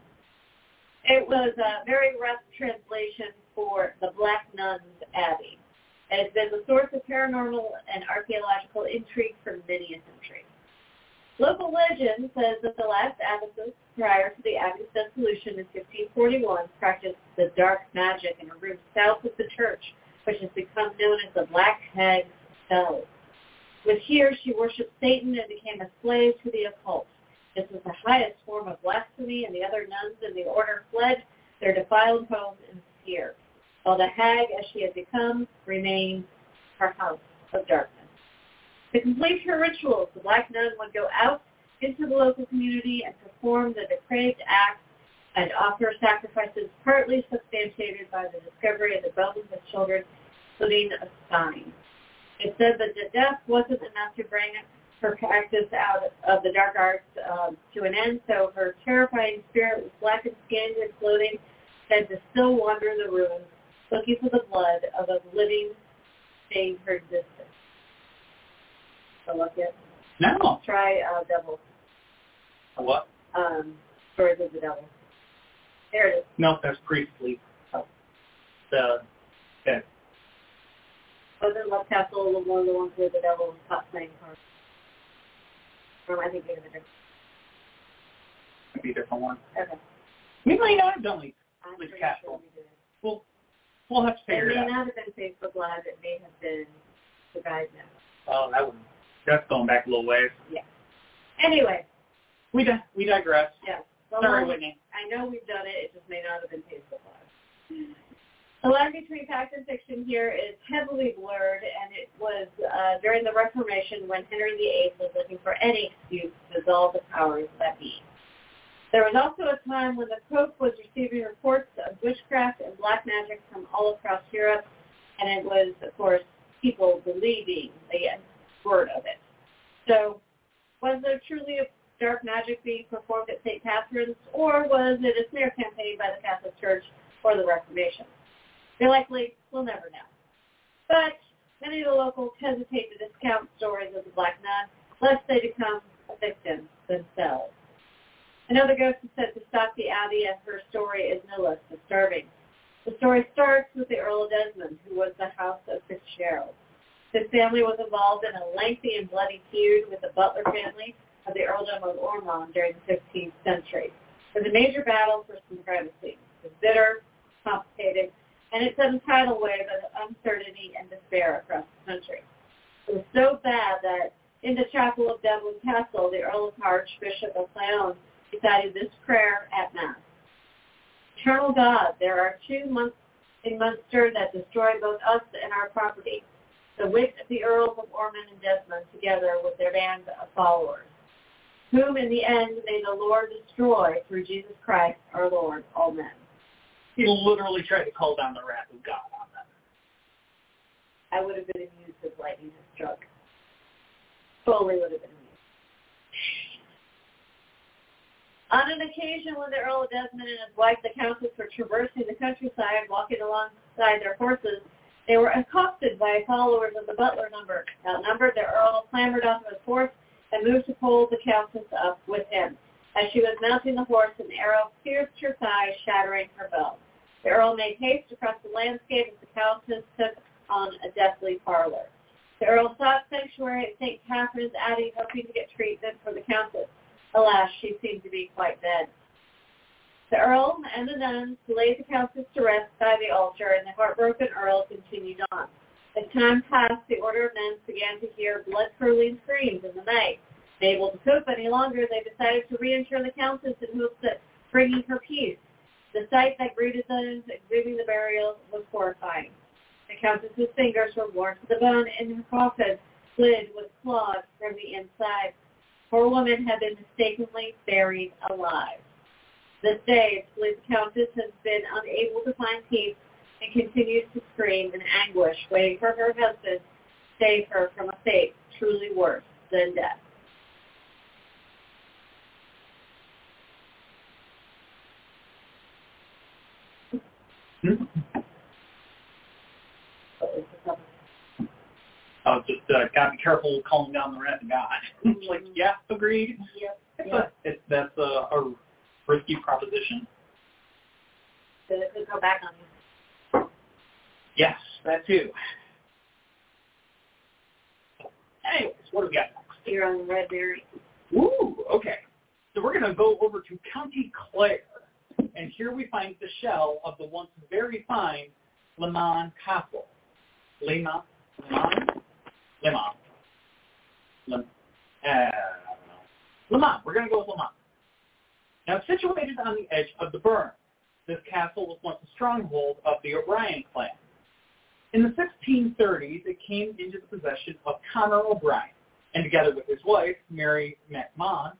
it was a very rough translation for the Black Nuns Abbey. And it's been the source of paranormal and archaeological intrigue for many a century. Local legend says that the last abbesses, prior to the abbey's dissolution in 1541, practiced the dark magic in a room south of the church, which has become known as the Black Hag's spells. With here, she worshipped Satan and became a slave to the occult. This was the highest form of blasphemy, and the other nuns in the order fled their defiled homes in fear, while the hag, as she had become, remained her house of darkness. To complete her rituals, the black nun would go out into the local community and perform the depraved acts and offer sacrifices partly substantiated by the discovery of the bones of children, including a sign. It said that the death wasn't enough to bring her practice out of the dark arts um, to an end, so her terrifying spirit with blackened skin and clothing said to still wander the ruins, looking for the blood of a living stain her existence. So look it. No. try uh, devil. A What? Um, stories of the devil. There it is. No, that's priestly. Oh. The that Wasn't Love Castle one of the ones where the devil was caught playing cards? Or I of a different? could be a different one. Okay. We might not have done it. I'm Leaf pretty sure. We'll we'll have to It figure it may out. not have been Facebook Live. It may have been the guide now. Oh, that would that's going back a little ways. Yeah. Anyway, We di- we digress. yes. The Sorry, Whitney. I know we've done it. It just may not have been Facebook Live. The line between fact and fiction here is heavily blurred, and it was uh, during the Reformation when Henry VIII was looking for any excuse to dissolve the powers that be. There was also a time when the Pope was receiving reports of witchcraft and black magic from all across Europe, and it was, of course, people believing the word of it. So was there truly a dark magic being performed at St. Catherine's, or was it a smear campaign by the Catholic Church for the Reformation? They likely will never know. But many of the locals hesitate to discount stories of the Black Nun, lest they become a victim themselves. Another ghost is said to stalk the abbey, and her story is no less disturbing. The story starts with the Earl of Desmond, who was the House of Fitzgerald. His family was involved in a lengthy and bloody feud with the Butler family of the Earldom of Ormond during the 15th century. It was a major battle for supremacy. It was bitter, complicated, and it sent a tidal wave of uncertainty and despair across the country. It was so bad that in the chapel of Dublin Castle, the Earl of Archbishop of Clown recited this prayer at Mass. Eternal God, there are two months in Munster that destroy both us and our property, the wit of the Earls of Ormond and Desmond together with their band of followers, whom in the end may the Lord destroy through Jesus Christ our Lord. Amen. He literally tried to call down the wrath of God on them. I would have been amused if lightning had struck. Totally would have been amused. On an occasion when the Earl of Desmond and his wife, the Countess, were traversing the countryside, walking alongside their horses, they were accosted by followers of the Butler number. Outnumbered, the Earl clambered onto his horse and moved to pull the Countess up with him. As she was mounting the horse, an arrow pierced her thigh, shattering her belt. Earl made haste across the landscape as the Countess took on a deathly parlor. The Earl sought sanctuary at St. Catherine's Abbey, hoping to get treatment for the Countess. Alas, she seemed to be quite dead. The Earl and the nuns laid the Countess to rest by the altar, and the heartbroken Earl continued on. As time passed, the order of nuns began to hear blood-curdling screams in the night. Unable to cope any longer, they decided to reinter the Countess in hopes of bringing her peace. The sight that greeted those exhuming the burial was horrifying. The Countess's fingers were worn to the bone, and her coffin slid with claws from the inside. Poor woman had been mistakenly buried alive. This day, it's Countess has been unable to find peace and continues to scream in anguish, waiting for her husband to save her from a fate truly worse than death. A Oh, just uh, gotta be careful calling down the wrath of God. It's like, yeah, agreed. Yep. But it's that's a, a risky proposition. Did it go back on you? Yes, that too. Anyways, what do we got next? You're on Red Berry. Woo, okay. So we're going to go over to County Clare, and here we find the shell of the once very fine Leamaneh Castle. Leamaneh? Le Mans? Leamaneh. Le, uh, Leamaneh. We're going to go with Leamaneh. Now, situated on the edge of the Burren, this castle was once a stronghold of the O'Brien clan. In the 1630s, it came into the possession of Connor O'Brien, and together with his wife, Mary McMahon,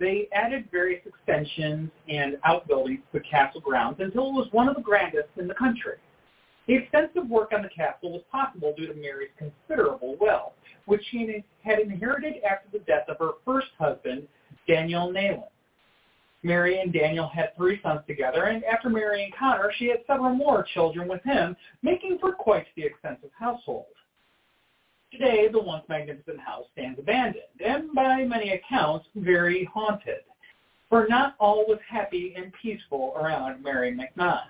they added various extensions and outbuildings to the castle grounds until it was one of the grandest in the country. The extensive work on the castle was possible due to Mary's considerable wealth, which she had inherited after the death of her first husband, Daniel Neylon. Mary and Daniel had three sons together, and after marrying Connor, she had several more children with him, making for quite the extensive household. Today, the once magnificent house stands abandoned, and by many accounts, very haunted. For not all was happy and peaceful around Mary McMahon,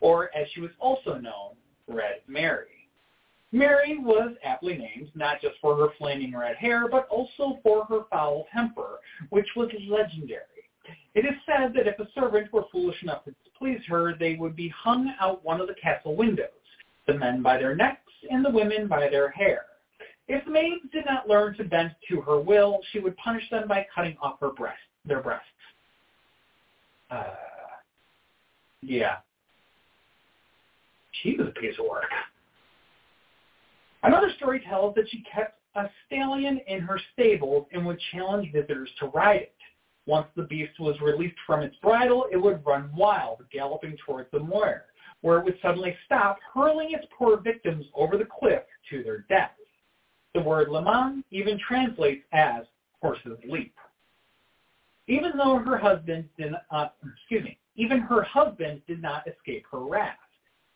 or as she was also known, Red Mary. Mary was aptly named not just for her flaming red hair, but also for her foul temper, which was legendary. It is said that if a servant were foolish enough to displease her, they would be hung out one of the castle windows, the men by their necks and the women by their hair. If maids did not learn to bend to her will, she would punish them by cutting off her breast, their breasts. Uh, yeah. She was a piece of work. Another story tells that she kept a stallion in her stables and would challenge visitors to ride it. Once the beast was released from its bridle, it would run wild, galloping towards the moor, where it would suddenly stop, hurling its poor victims over the cliff to their death. The word Leamaneh even translates as horse's leap. Even though her husband did not, uh, excuse me, even her husband did not escape her wrath.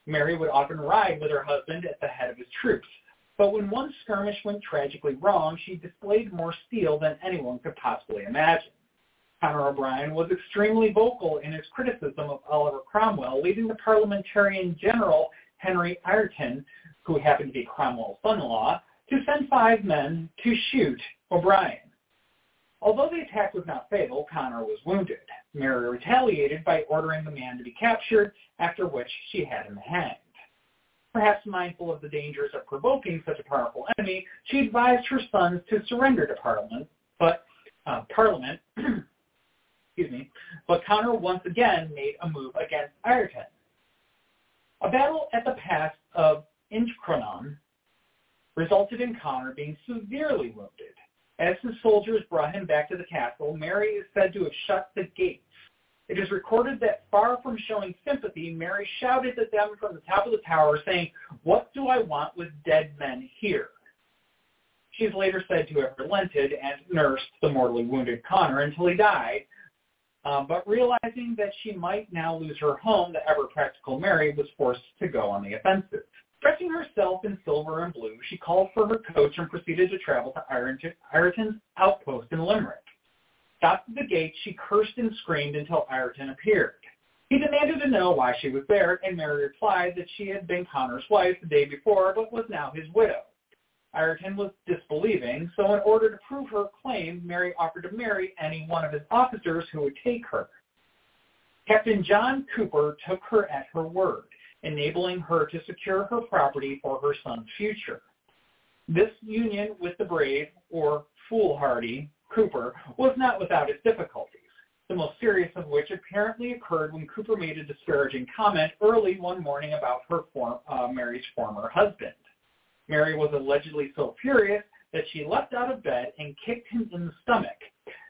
Mary would often ride with her husband at the head of his troops, but when one skirmish went tragically wrong, she displayed more steel than anyone could possibly imagine. Connor O'Brien was extremely vocal in his criticism of Oliver Cromwell, leading the parliamentarian general Henry Ireton, who happened to be Cromwell's son-in-law, to send five men to shoot O'Brien. Although the attack was not fatal, Connor was wounded. Mary retaliated by ordering the man to be captured, after which she had him hanged. Perhaps mindful of the dangers of provoking such a powerful enemy, she advised her sons to surrender to Parliament, but uh, Parliament, excuse me, but Connor once again made a move against Ireton. A battle at the pass of Inchicronan resulted in Connor being severely wounded. As the soldiers brought him back to the castle, Mary is said to have shut the gates. It is recorded that far from showing sympathy, Mary shouted at them from the top of the tower, saying, What do I want with dead men here? She is later said to have relented and nursed the mortally wounded Connor until he died, uh, but realizing that she might now lose her home, the ever-practical Mary was forced to go on the offensive. Dressing herself in silver and blue, she called for her coach and proceeded to travel to Ireton's outpost in Limerick. Stopped at the gate, she cursed and screamed until Ireton appeared. He demanded to know why she was there, and Mary replied that she had been Connor's wife the day before, but was now his widow. Ireton was disbelieving, so in order to prove her claim, Mary offered to marry any one of his officers who would take her. Captain John Cooper took her at her word enabling her to secure her property for her son's future. This union with the brave, or foolhardy, Cooper was not without its difficulties, the most serious of which apparently occurred when Cooper made a disparaging comment early one morning about her form, uh, Mary's former husband. Mary was allegedly so furious that she leapt out of bed and kicked him in the stomach.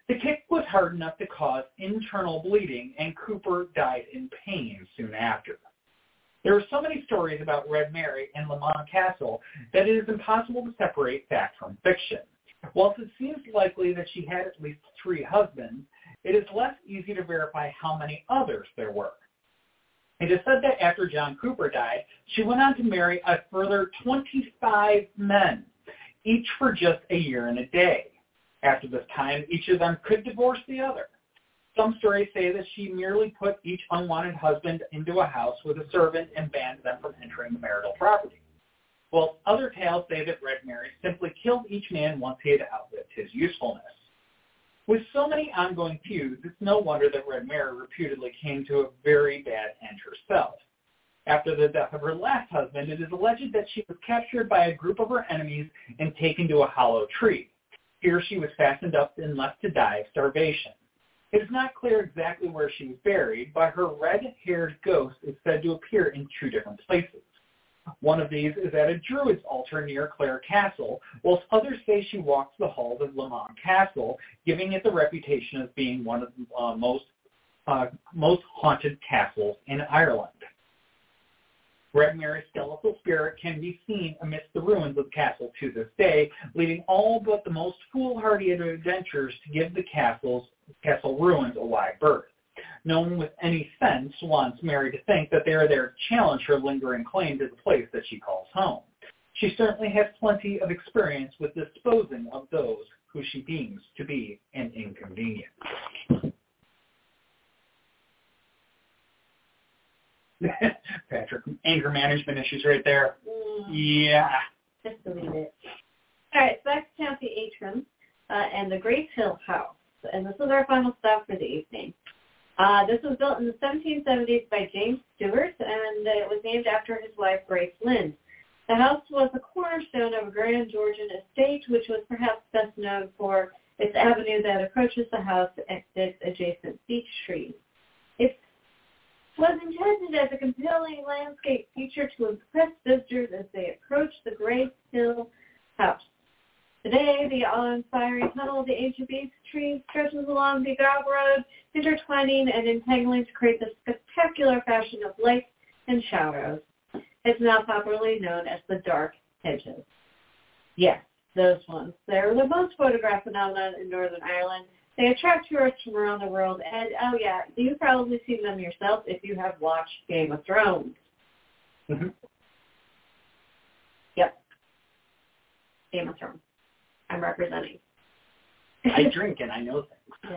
The kick was hard enough to cause internal bleeding, and Cooper died in pain soon after. There are so many stories about Red Mary and Leamaneh Castle that it is impossible to separate fact from fiction. Whilst it seems likely that she had at least three husbands, it is less easy to verify how many others there were. It is said that after John Cooper died, she went on to marry a further 25 men, each for just a year and a day. After this time, each of them could divorce the other. Some stories say that she merely put each unwanted husband into a house with a servant and banned them from entering the marital property. While other tales say that Red Mary simply killed each man once he had outlived his usefulness. With so many ongoing feuds, it's no wonder that Red Mary reputedly came to a very bad end herself. After the death of her last husband, it is alleged that she was captured by a group of her enemies and taken to a hollow tree. Here she was fastened up and left to die of starvation. It is not clear exactly where she was buried, but her red-haired ghost is said to appear in two different places. One of these is at a druid's altar near Clare Castle, whilst others say she walks the halls of Leamaneh Castle, giving it the reputation of being one of the uh, most uh, most haunted castles in Ireland. Red Mary's skeletal spirit can be seen amidst the ruins of the castle to this day, leading all but the most foolhardy of adventurers to give the castle's castle ruins a wide berth. No one with any sense wants Mary to think that they are there to challenge her lingering claim to the place that she calls home. She certainly has plenty of experience with disposing of those who she deems to be an inconvenience. Patrick, anger management issues right there. Mm, Yeah. just delete it. All right, so back to County Antrim uh, and the Grace Hill House. And this is our final stop for the evening. Uh, this was built in the 1770s by James Stewart, and it was named after his wife, Grace Lynd. The house was a cornerstone of a grand Georgian estate, which was perhaps best known for its avenue that approaches the house and its adjacent beech trees. Was intended as a compelling landscape feature to impress visitors as they approached the Grace Hill house. Today, the awe-inspiring tunnel of the ancient beech trees stretches along the gravel road, intertwining and entangling to create the spectacular fashion of light and shadows. It's now popularly known as the dark hedges. Yes, those ones. They're the most photographed phenomenon in Northern Ireland. They attract tourists from around the world, and oh yeah, you've probably seen them yourself if you have watched Game of Thrones. Mhm. Yep. Game of Thrones. I'm representing. I drink and I know things.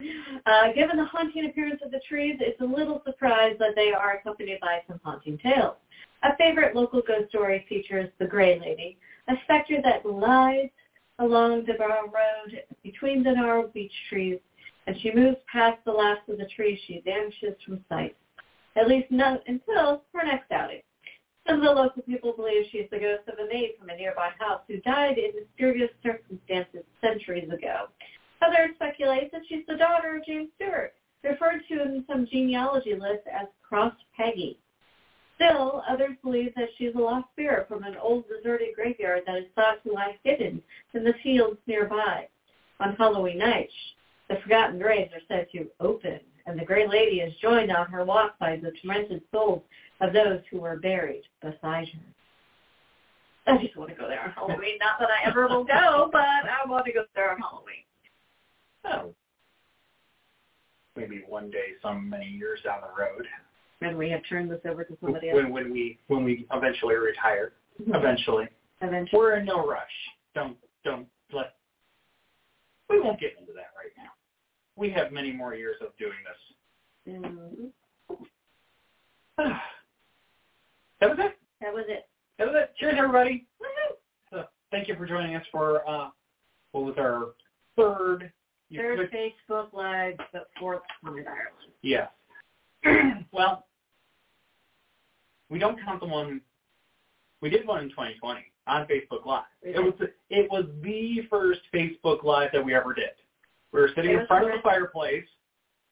Yes. Uh, given the haunting appearance of the trees, it's a little surprised that they are accompanied by some haunting tales. A favorite local ghost story features the Grey Lady, a specter that glides along the Bregagh Road between the gnarled beech trees. As she moves past the last of the trees, she vanishes from sight, at least not until her next outing. Some of the local people believe she is the ghost of a maid from a nearby house who died in mysterious circumstances centuries ago. Others speculate that she's the daughter of James Stewart, referred to in some genealogy lists as Cross Peggy. Still, others believe that she's a lost spirit from an old deserted graveyard that is thought to lie hidden in the fields nearby. On Halloween night, the forgotten graves are said to open, and the Grey Lady is joined on her walk by the tormented souls of those who were buried beside her. I just want to go there on Halloween. Not that I ever will go, but I want to go there on Halloween. Oh. Maybe one day, some many years down the road, And we have turned this over to somebody else when when we when we eventually retire. Eventually, eventually. we're in no rush. Don't don't let. We won't get into that right now. We have many more years of doing this. Mm, that was it. that was it. That was it. Cheers, everybody. So, thank you for joining us for uh, what was our third. Third could- Facebook Live, but fourth Summit Ireland. Yes. well, we don't count the one. We did one in 2020 on Facebook Live. It was the, it was the first Facebook Live that we ever did. We were sitting in front of the fireplace,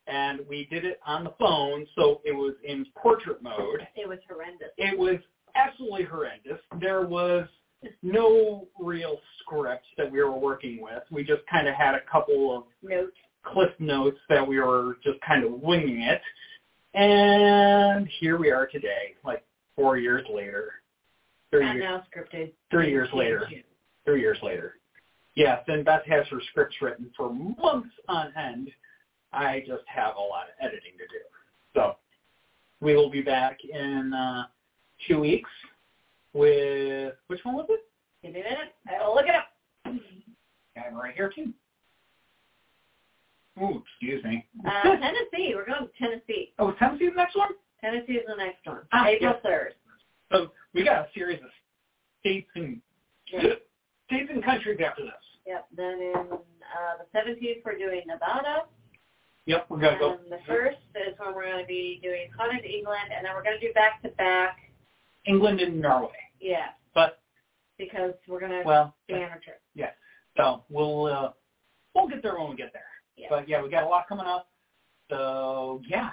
and we did it on the phone, so it was in portrait mode. It was horrendous. It was absolutely horrendous. There was no real script that we were working with. We just kind of had a couple of Note. cliff notes that we were just kind of winging it. And here we are today, like four years later. Three, years, now scripted. three years later. Three years later. Yes, and Beth has her scripts written for months on end. I just have a lot of editing to do. So we will be back in uh, two weeks with, which one was it? Give me a minute. I will look it up. I'm right here too. Ooh, excuse me. Uh, Tennessee. We're going to Tennessee. oh, is Tennessee the next one? Tennessee is the next one. Ah, April yeah. 3rd. So we got a series of states and Yeah. states and countries after this. Yep. Then in uh, the 17th, we're doing Nevada. Yep, we're gonna go. And the first is when we're going to be doing Scotland, England, and then we're going to do back to back. England and Norway. Yeah, But because we're going to well, do amateur. Yeah. So we'll uh, we'll get there when we get there. Yeah. But yeah, we got a lot coming up. So yeah,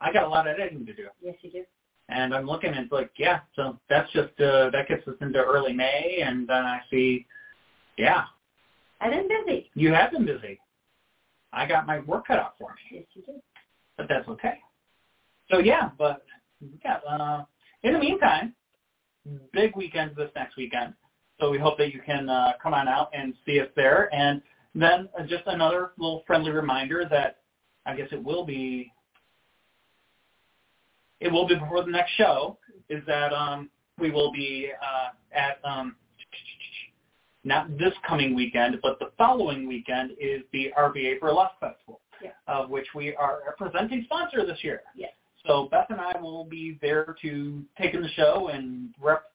I got a lot of editing to do, Yes, you do. and I'm looking at like yeah. So that's just uh, that gets us into early May, and then I see, yeah, I've been busy. you have been busy. I got my work cut out for me, Yes, you do. but that's okay. So yeah, but yeah. Uh, in the meantime, big weekend this next weekend. So we hope that you can uh, come on out and see us there. And then uh, just another little friendly reminder that I guess it will be it will be before the next show is that um, we will be uh, at um, not this coming weekend, but the following weekend is the RVA Burlesque Festival, Yeah. of which we are a presenting sponsor this year. Yes. So Beth and I will be there to take in the show and rep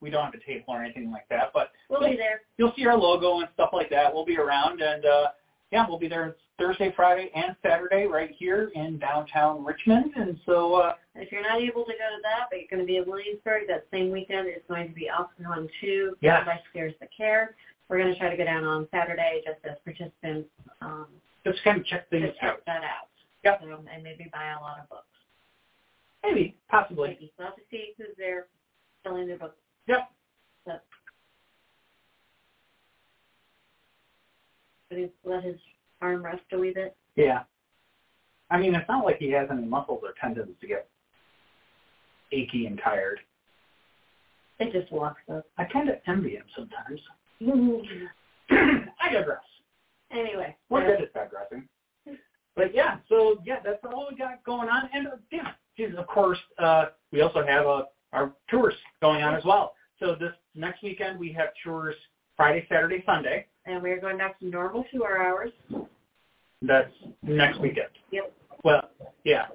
We don't have a table or anything like that, but We'll be there. you'll see our logo and stuff like that. We'll be around, and uh, yeah, we'll be there Thursday, Friday, and Saturday right here in downtown Richmond. And so, uh, If you're not able to go to that, but you're going to be in Williamsburg that same weekend, it's going to be Alcohol 2 Yes. by Scares the Care. We're going to try to go down on Saturday just as participants um, just kind of check things check out. that out. Yep. So, and maybe buy a lot of books. Maybe, possibly. Maybe. We'll have to see who's there selling their books. Yep. So, but he let his arm rest a wee bit. Yeah. I mean, it's not like he has any muscles or tendons to get achy and tired. It just walks up. I kind of envy him sometimes. I digress. Anyway. We're good at digressing. But yeah, so yeah, that's all we got going on. And uh, yeah, Jesus, of course, uh, we also have uh, our tours going on as well. So this next weekend we have tours Friday, Saturday, Sunday. and we're going back to normal two-hour hours. That's next weekend. Yep. Well, yeah.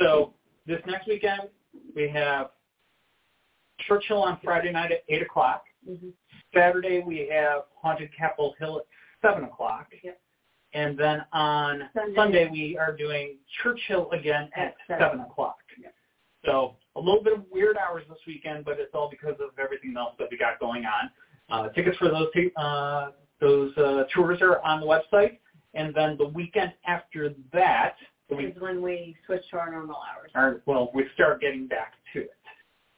So this next weekend we have Churchill on Friday night at eight o'clock. Mm-hmm. Saturday we have Haunted Capitol Hill at seven o'clock. Yep. And then on Sunday. Sunday, we are doing Churchill again at At seven. seven o'clock. So a little bit of weird hours this weekend, but it's all because of everything else that we got going on. Uh, tickets for those uh, those uh, tours are on the website, and then the weekend after that, is when we switch to our normal hours. or well, we start getting back to it.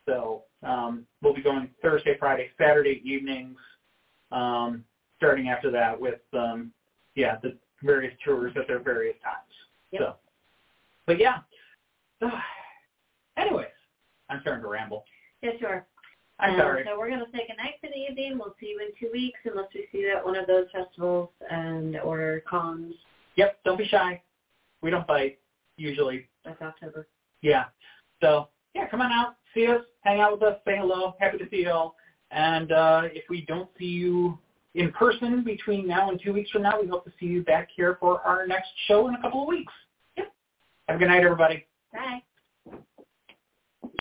So um, we'll be going Thursday, Friday, Saturday evenings, um, starting after that with um, yeah the various tours at their various times. Yep. So, but yeah. anyways, I'm starting to ramble. Yes, you are. I'm Um, sorry. So we're going to say goodnight for the evening. We'll see you in two weeks unless we see you at one of those festivals and or cons. Yep. Don't be shy. We don't bite usually. That's October. Yeah. So yeah, come on out, see us, hang out with us, say hello. Happy to see you all. And uh, if we don't see you in person between now and two weeks from now, we hope to see you back here for our next show in a couple of weeks. Yep. Have a good night, everybody. Bye.